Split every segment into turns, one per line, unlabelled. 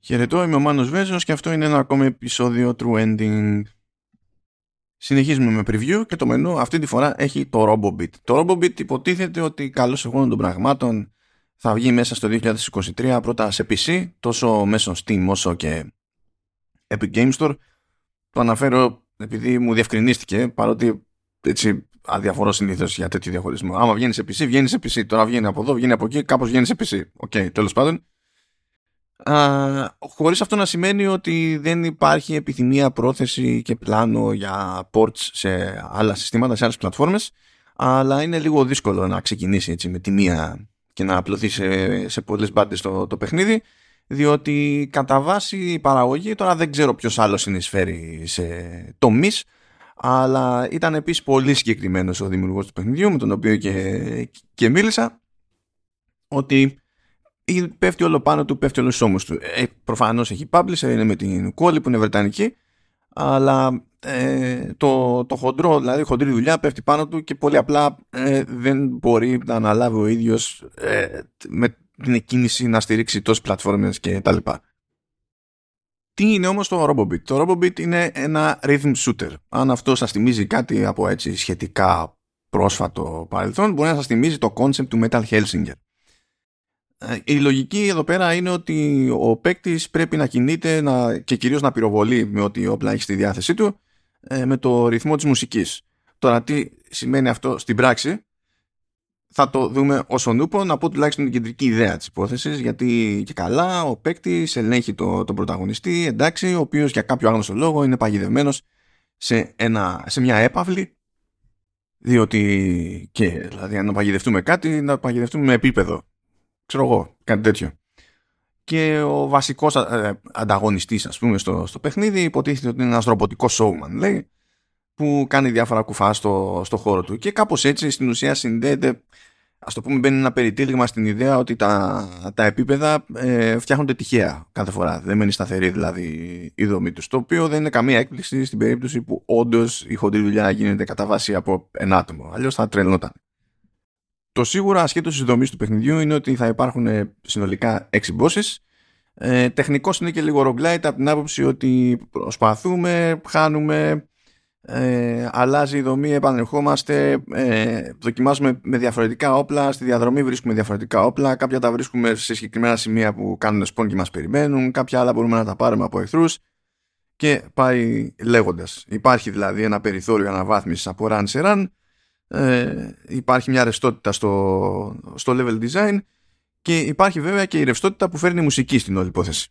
Χαιρετώ, είμαι ο Μάνος Βέζος και αυτό είναι ένα ακόμα επεισόδιο True Ending. Συνεχίζουμε με preview και το μενού αυτή τη φορά έχει το Robobeat. Το Robobeat υποτίθεται ότι καλώς εχόντων των πραγμάτων θα βγει μέσα στο 2023 πρώτα σε PC, τόσο μέσω Steam όσο και Epic Game Store. Το αναφέρω επειδή μου διευκρινίστηκε, παρότι έτσι αδιαφορώ συνήθως για τέτοιο διαχωρισμό. Άμα βγαίνει σε PC, βγαίνει σε PC. Τώρα βγαίνει από εδώ, βγαίνει από εκεί, κάπως βγαίνει σε PC. OK, okay, τέλος πάντων. Χωρίς αυτό να σημαίνει ότι δεν υπάρχει επιθυμία, πρόθεση και πλάνο για ports σε άλλα συστήματα, σε άλλες πλατφόρμες αλλά είναι λίγο δύσκολο να ξεκινήσει έτσι με τη μία και να απλωθεί σε, σε πολλές μπάντες το, το παιχνίδι διότι κατά βάση η παραγωγή τώρα δεν ξέρω ποιος άλλος συνεισφέρει σε τομείς αλλά ήταν επίσης πολύ συγκεκριμένος ο δημιουργός του παιχνιδιού με τον οποίο και, και μίλησα ότι πέφτει όλο πάνω του, πέφτει όλος στους ώμους του. Ε, προφανώς έχει publisher, είναι με την Quali που είναι βρετανική αλλά ε, το, το χοντρό, δηλαδή χοντρή δουλειά πέφτει πάνω του και πολύ απλά ε, δεν μπορεί να αναλάβει ο ίδιος ε, με την εκκίνηση να στηρίξει τόσες πλατφόρμες και τα λοιπά. Τι είναι όμως το RoboBit; Το RoboBit είναι ένα rhythm shooter. Αν αυτό σας θυμίζει κάτι από έτσι σχετικά πρόσφατο παρελθόν, μπορεί να σας θυμίζει το concept του Metal Hellsinger. Ε, η λογική εδώ πέρα είναι ότι ο παίκτης πρέπει να κινείται να, και κυρίως να πυροβολεί με ό,τι όπλα έχει στη διάθεσή του ε, με το ρυθμό της μουσικής. Τώρα τι σημαίνει αυτό στην πράξη; Θα το δούμε όσο νούπο να πω τουλάχιστον την κεντρική ιδέα της υπόθεσης γιατί και καλά ο παίκτης ελέγχει το, τον πρωταγωνιστή εντάξει ο οποίος για κάποιο άγνωστο λόγο είναι παγιδευμένος σε, ένα, σε μια έπαυλη διότι και δηλαδή αν παγιδευτούμε κάτι να παγιδευτούμε με επίπεδο ξέρω εγώ κάτι τέτοιο. Και ο βασικός ε, ανταγωνιστής ας πούμε στο, στο παιχνίδι υποτίθεται ότι είναι ένας ρομποτικός showman λέει που κάνει διάφορα κουφά στο, στο χώρο του. Και κάπως έτσι στην ουσία συνδέεται ας το πούμε μπαίνει ένα περιτύλιγμα στην ιδέα ότι τα, τα επίπεδα ε, φτιάχνονται τυχαία κάθε φορά. Δεν μένει σταθερή δηλαδή η δομή τους. Το οποίο δεν είναι καμία έκπληξη στην περίπτωση που όντως η χοντρή δουλειά γίνεται κατά βάση από ένα άτομο. Αλλιώς θα τρελνόταν το σίγουρο ασχέτως της δομής του παιχνιδιού είναι ότι θα υπάρχουν ε, συνολικά 6 bosses ε, τεχνικός είναι και λίγο roguelite από την άποψη ότι προσπαθούμε, χάνουμε ε, αλλάζει η δομή, επανερχόμαστε, ε, δοκιμάζουμε με διαφορετικά όπλα, στη διαδρομή βρίσκουμε διαφορετικά όπλα, κάποια τα βρίσκουμε σε συγκεκριμένα σημεία που κάνουν σπον και μας περιμένουν, κάποια άλλα μπορούμε να τα πάρουμε από εχθρούς και πάει λέγοντας. Υπάρχει δηλαδή ένα περιθώριο αναβάθμισης από run σε run, ε, υπάρχει μια ρευστότητα στο, στο level design και υπάρχει βέβαια και η ρευστότητα που φέρνει η μουσική στην όλη υπόθεση.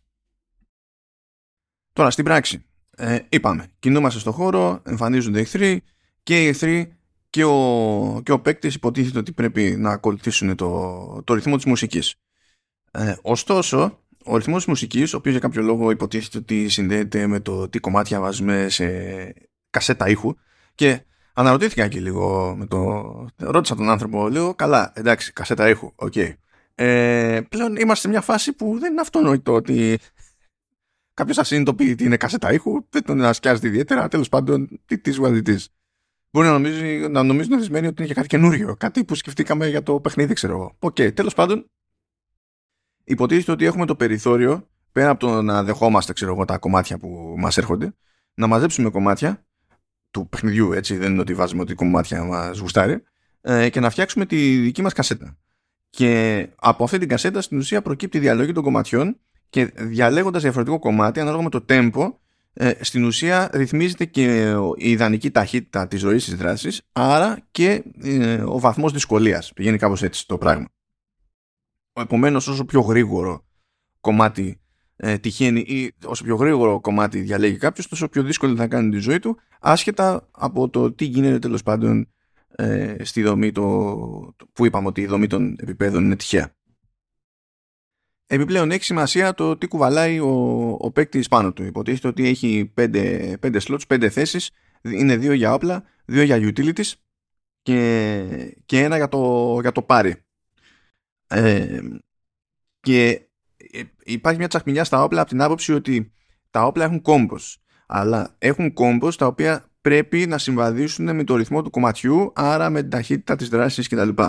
Τώρα στην πράξη, ε, είπαμε, κινούμαστε στο χώρο, εμφανίζονται εχθροί και οι εχθροί και ο, και ο παίκτης υποτίθεται ότι πρέπει να ακολουθήσουν το, το ρυθμό της μουσικής. Ε, ωστόσο, ο ρυθμός της μουσικής, ο οποίος για κάποιο λόγο υποτίθεται ότι συνδέεται με το τι κομμάτια βάζουμε σε κασέτα ήχου και αναρωτήθηκα και λίγο με το... Ρώτησα τον άνθρωπο, λέω, καλά, εντάξει, κασέτα ήχου, οκ. Okay. Ε, πλέον είμαστε σε μια φάση που δεν είναι αυτονόητο ότι κάποιος θα συνειδητοποιεί ότι είναι κασέτα ήχου, δεν τον ασκιάζεται ιδιαίτερα. Τέλος πάντων, τι της what it Μπορεί να νομίζει, να νομίζει ότι είναι και κάτι καινούριο. Κάτι που σκεφτήκαμε για το παιχνίδι, ξέρω εγώ. Οκ, okay, τέλος πάντων, υποτίθεται ότι έχουμε το περιθώριο, πέρα από το να δεχόμαστε, ξέρω εγώ, τα κομμάτια που μας έρχονται, να μαζέψουμε κομμάτια του παιχνιδιού, έτσι, δεν είναι ότι βάζουμε ότι κομμάτια μας γουστάρει, ε, και να φτιάξουμε τη δική μας κασέτα. Και από αυτή την κασέτα στην ουσία προκύπτει η διαλογή των κομματιών και διαλέγοντας διαφορετικό κομμάτι ανάλογα με το tempo ε, στην ουσία ρυθμίζεται και η ιδανική ταχύτητα της ροής της δράσης άρα και ε, ο βαθμός δυσκολίας πηγαίνει κάπως έτσι το πράγμα επομένως όσο πιο γρήγορο κομμάτι ε, τυχαίνει ή όσο πιο γρήγορο κομμάτι διαλέγει κάποιος τόσο πιο δύσκολη θα κάνει τη ζωή του άσχετα από το τι γίνεται τέλος πάντων ε, στη δομή το, που είπαμε ότι η δομή των επιπέδων είναι τυχαία Επιπλέον έχει σημασία το τι κουβαλάει ο, ο παίκτης πάνω του. Υποτίθεται ότι έχει 5, 5 slots, 5 θέσεις. Είναι δύο για όπλα, δύο για utilities και, και ένα για το, για το πάρει. Ε, και ε, υπάρχει μια τσαχμινιά στα όπλα από την άποψη ότι τα όπλα έχουν combos. Αλλά έχουν combos τα οποία πρέπει να συμβαδίσουν με το ρυθμό του κομματιού, άρα με την ταχύτητα της δράσης κτλ.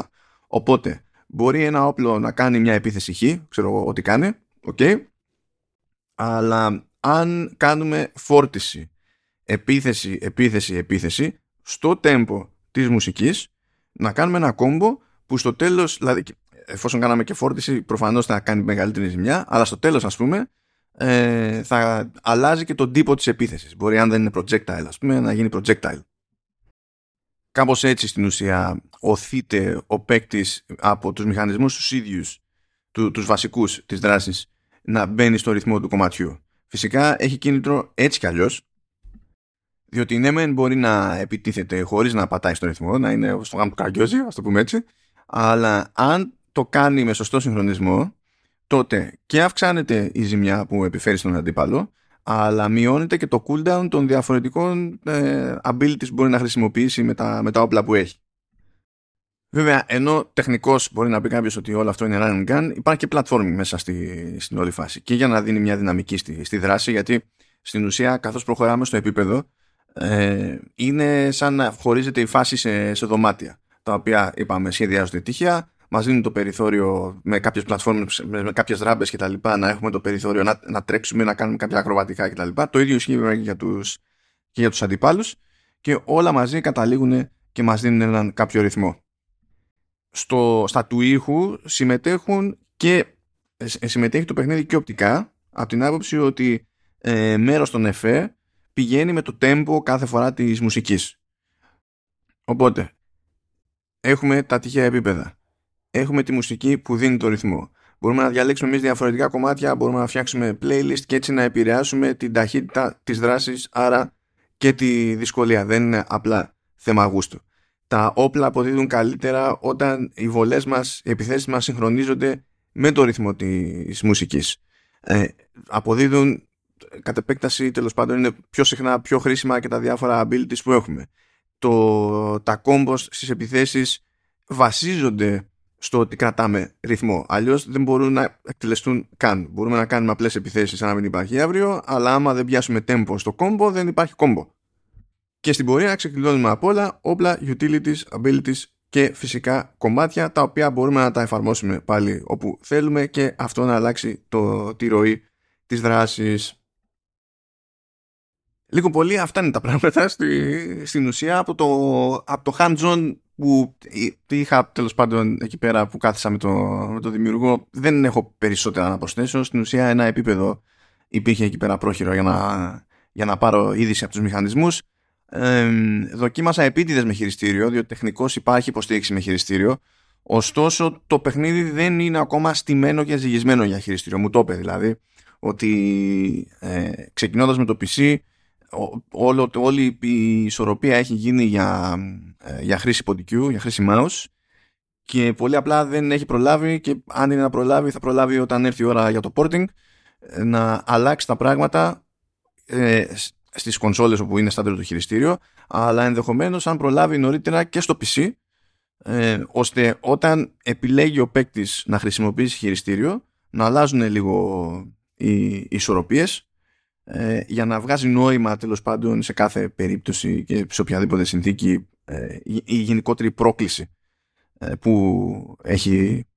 Οπότε, Μπορεί ένα όπλο να κάνει μια επίθεση χ, ξέρω εγώ ό,τι κάνει, okay. αλλά αν κάνουμε φόρτιση, επίθεση, επίθεση, επίθεση στο tempo της μουσικής να κάνουμε ένα κόμπο που στο τέλος, δηλαδή εφόσον κάναμε και φόρτιση προφανώς θα κάνει μεγαλύτερη ζημιά αλλά στο τέλος ας πούμε ε, θα αλλάζει και τον τύπο της επίθεσης. Μπορεί αν δεν είναι projectile ας πούμε να γίνει projectile. Κάπως έτσι στην ουσία οθείται ο παίκτης από τους μηχανισμούς τους ίδιους του, τους βασικούς της δράσης να μπαίνει στο ρυθμό του κομματιού. Φυσικά έχει κίνητρο έτσι κι αλλιώς διότι ναι μεν μπορεί να επιτίθεται χωρίς να πατάει στο ρυθμό να είναι στο γάμο του καριόζη ας το πούμε έτσι αλλά αν το κάνει με σωστό συγχρονισμό τότε και αυξάνεται η ζημιά που επιφέρει στον αντίπαλο αλλά μειώνεται και το cooldown των διαφορετικών ε, abilities που μπορεί να χρησιμοποιήσει με τα, με τα όπλα που έχει. Βέβαια, ενώ τεχνικώ μπορεί να πει κάποιος ότι όλο αυτό είναι run and gun, υπάρχει και platforming μέσα στη, στην όλη φάση. Και για να δίνει μια δυναμική στη, στη δράση, γιατί στην ουσία, καθώς προχωράμε στο επίπεδο, ε, είναι σαν να χωρίζεται η φάση σε, σε δωμάτια. Τα οποία, είπαμε, σχεδιάζονται τυχαία, μας δίνουν το περιθώριο με κάποιες πλατφόρμες, με κάποιες ράμπες και τα λοιπά, να έχουμε το περιθώριο να, να τρέξουμε, να κάνουμε κάποια ακροβατικά και τα λοιπά. Το ίδιο ισχύει και για τους, και για τους αντιπάλους και όλα μαζί καταλήγουν και μας δίνουν έναν κάποιο ρυθμό. Στο, στα του ήχου συμμετέχουν και ε, συμμετέχει το παιχνίδι και οπτικά από την άποψη ότι ε, μέρος των εφέ πηγαίνει με το tempo κάθε φορά της μουσικής. Οπότε, έχουμε τα τυχαία επίπεδα έχουμε τη μουσική που δίνει το ρυθμό. Μπορούμε να διαλέξουμε εμείς διαφορετικά κομμάτια, μπορούμε να φτιάξουμε playlist και έτσι να επηρεάσουμε την ταχύτητα της δράσης, άρα και τη δυσκολία. Δεν είναι απλά θέμα γούστου. Τα όπλα αποδίδουν καλύτερα όταν οι βολές μας, οι επιθέσεις μας συγχρονίζονται με το ρυθμό της μουσικής. Ε, αποδίδουν κατ' επέκταση τέλος πάντων είναι πιο συχνά πιο χρήσιμα και τα διάφορα abilities που έχουμε. Το, τα combos στις επιθέσεις βασίζονται στο ότι κρατάμε ρυθμό. Αλλιώς δεν μπορούν να εκτελεστούν καν. Μπορούμε να κάνουμε απλές επιθέσεις σαν να μην υπάρχει αύριο, αλλά άμα δεν πιάσουμε tempo στο κόμπο, δεν υπάρχει κόμπο. Και στην πορεία ξεκλειδώνουμε απ' όλα όπλα, utilities, abilities και φυσικά κομμάτια τα οποία μπορούμε να τα εφαρμόσουμε πάλι όπου θέλουμε και αυτό να αλλάξει το, τη ροή της δράσης. Λίγο πολύ αυτά είναι τα πράγματα στη, στην ουσία. Από το, από το hands-on που είχα τέλος πάντων εκεί πέρα που κάθισα με το, με το δημιουργό δεν έχω περισσότερα να προσθέσω. Στην ουσία ένα επίπεδο υπήρχε εκεί πέρα πρόχειρο για να, για να πάρω είδηση από τους μηχανισμούς. Ε, δοκίμασα επίτηδες με χειριστήριο διότι τεχνικώς υπάρχει υποστήριξη με χειριστήριο. Ωστόσο το παιχνίδι δεν είναι ακόμα στημένο και ζυγισμένο για χειριστήριο. Μου το είπε δηλαδή ότι ε, ξεκινώντας με το PC όλο, όλη η ισορροπία έχει γίνει για, ε, για χρήση ποντικού, για χρήση mouse και πολύ απλά δεν έχει προλάβει και αν είναι να προλάβει θα προλάβει όταν έρθει η ώρα για το porting ε, να αλλάξει τα πράγματα ε, στις κονσόλες όπου είναι στάνταρ το χειριστήριο αλλά ενδεχομένως αν προλάβει νωρίτερα και στο PC ε, ώστε όταν επιλέγει ο παίκτης να χρησιμοποιήσει χειριστήριο να αλλάζουν λίγο οι, οι ισορροπίες ε, για να βγάζει νόημα τέλος πάντων σε κάθε περίπτωση και σε οποιαδήποτε συνθήκη ε, η, γενικότερη πρόκληση ε, που έχει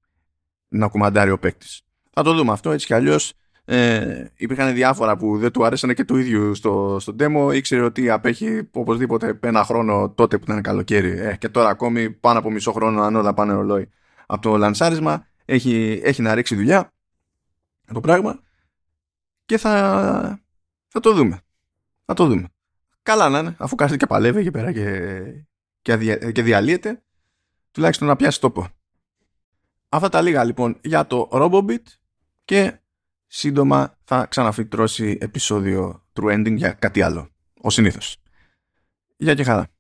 να κουμαντάρει ο παίκτης. Θα το δούμε αυτό έτσι κι αλλιώς. Ε, υπήρχαν διάφορα που δεν του άρεσαν και του ίδιου στο, στο demo. Ήξερε ότι απέχει οπωσδήποτε ένα χρόνο τότε που ήταν καλοκαίρι. Ε, και τώρα ακόμη πάνω από μισό χρόνο, αν όλα πάνε ρολόι από το λανσάρισμα, έχει, έχει να ρίξει δουλειά το πράγμα και θα, θα το δούμε. Θα το δούμε. Καλά να είναι, αφού κάθεται και παλεύει εκεί πέρα και, και, και διαλύεται, τουλάχιστον να πιάσει τόπο. Αυτά τα λίγα λοιπόν για το RoboBit και σύντομα θα ξαναφυτρώσει επεισόδιο True Ending για κάτι άλλο. Ο συνήθως. Γεια και χαρά.